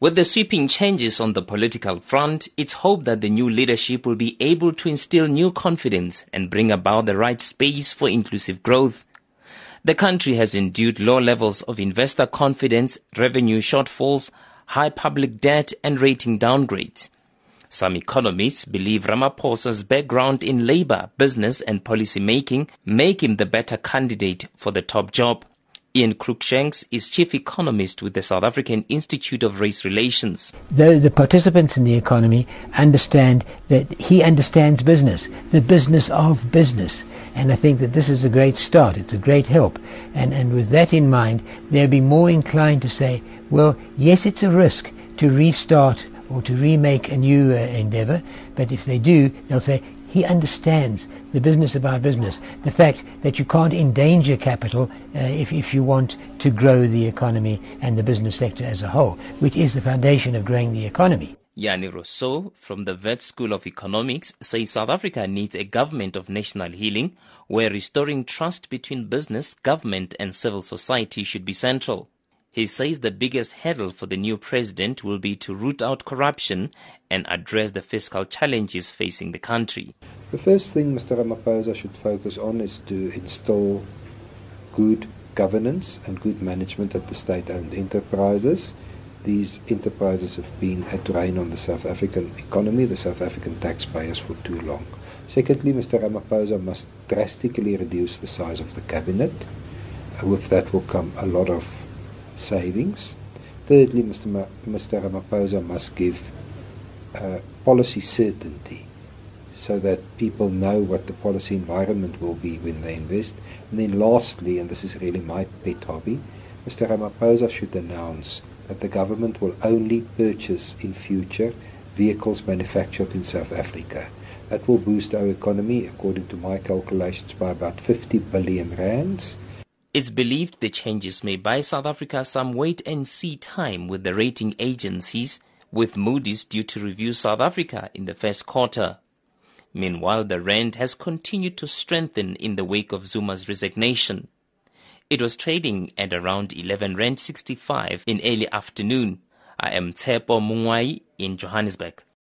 With the sweeping changes on the political front, it's hoped that the new leadership will be able to instill new confidence and bring about the right space for inclusive growth. The country has endured low levels of investor confidence, revenue shortfalls, high public debt, and rating downgrades. Some economists believe Ramaphosa's background in labor, business, and policy making make him the better candidate for the top job. Ian Cruikshanks is chief economist with the South African Institute of Race Relations. The, the participants in the economy understand that he understands business, the business of business. And I think that this is a great start. It's a great help. And, and with that in mind, they'll be more inclined to say, well, yes, it's a risk to restart or to remake a new uh, endeavor. But if they do, they'll say, he understands the business of our business, the fact that you can't endanger capital uh, if, if you want to grow the economy and the business sector as a whole, which is the foundation of growing the economy. Jannie Rossouw from the Wits School of Economics says South Africa needs a government of national healing where restoring trust between business, government and civil society should be central. He says the biggest hurdle for the new president will be to root out corruption and address the fiscal challenges facing the country. The first thing Mr. Ramaphosa should focus on is to install good governance and good management at the state-owned enterprises. These enterprises have been a drain on the South African economy, the South African taxpayers for too long. Secondly, Mr. Ramaphosa must drastically reduce the size of the cabinet. Uh, with that will come a lot of savings. Thirdly, Mr. Ma- Mr. Ramaphosa must give uh, policy certainty so that people know what the policy environment will be when they invest. And then lastly, and this is really my pet hobby, Mr. Ramaphosa should announce that the government will only purchase in future vehicles manufactured in South Africa. That will boost our economy, according to my calculations, by about 50 billion rands. It's believed the changes may buy South Africa some wait and see time with the rating agencies, with Moody's due to review South Africa in the first quarter. Meanwhile, the rand has continued to strengthen in the wake of Zuma's resignation. It was trading at around 11 rand 65 in early afternoon. I am Tshepo Mongoai in Johannesburg.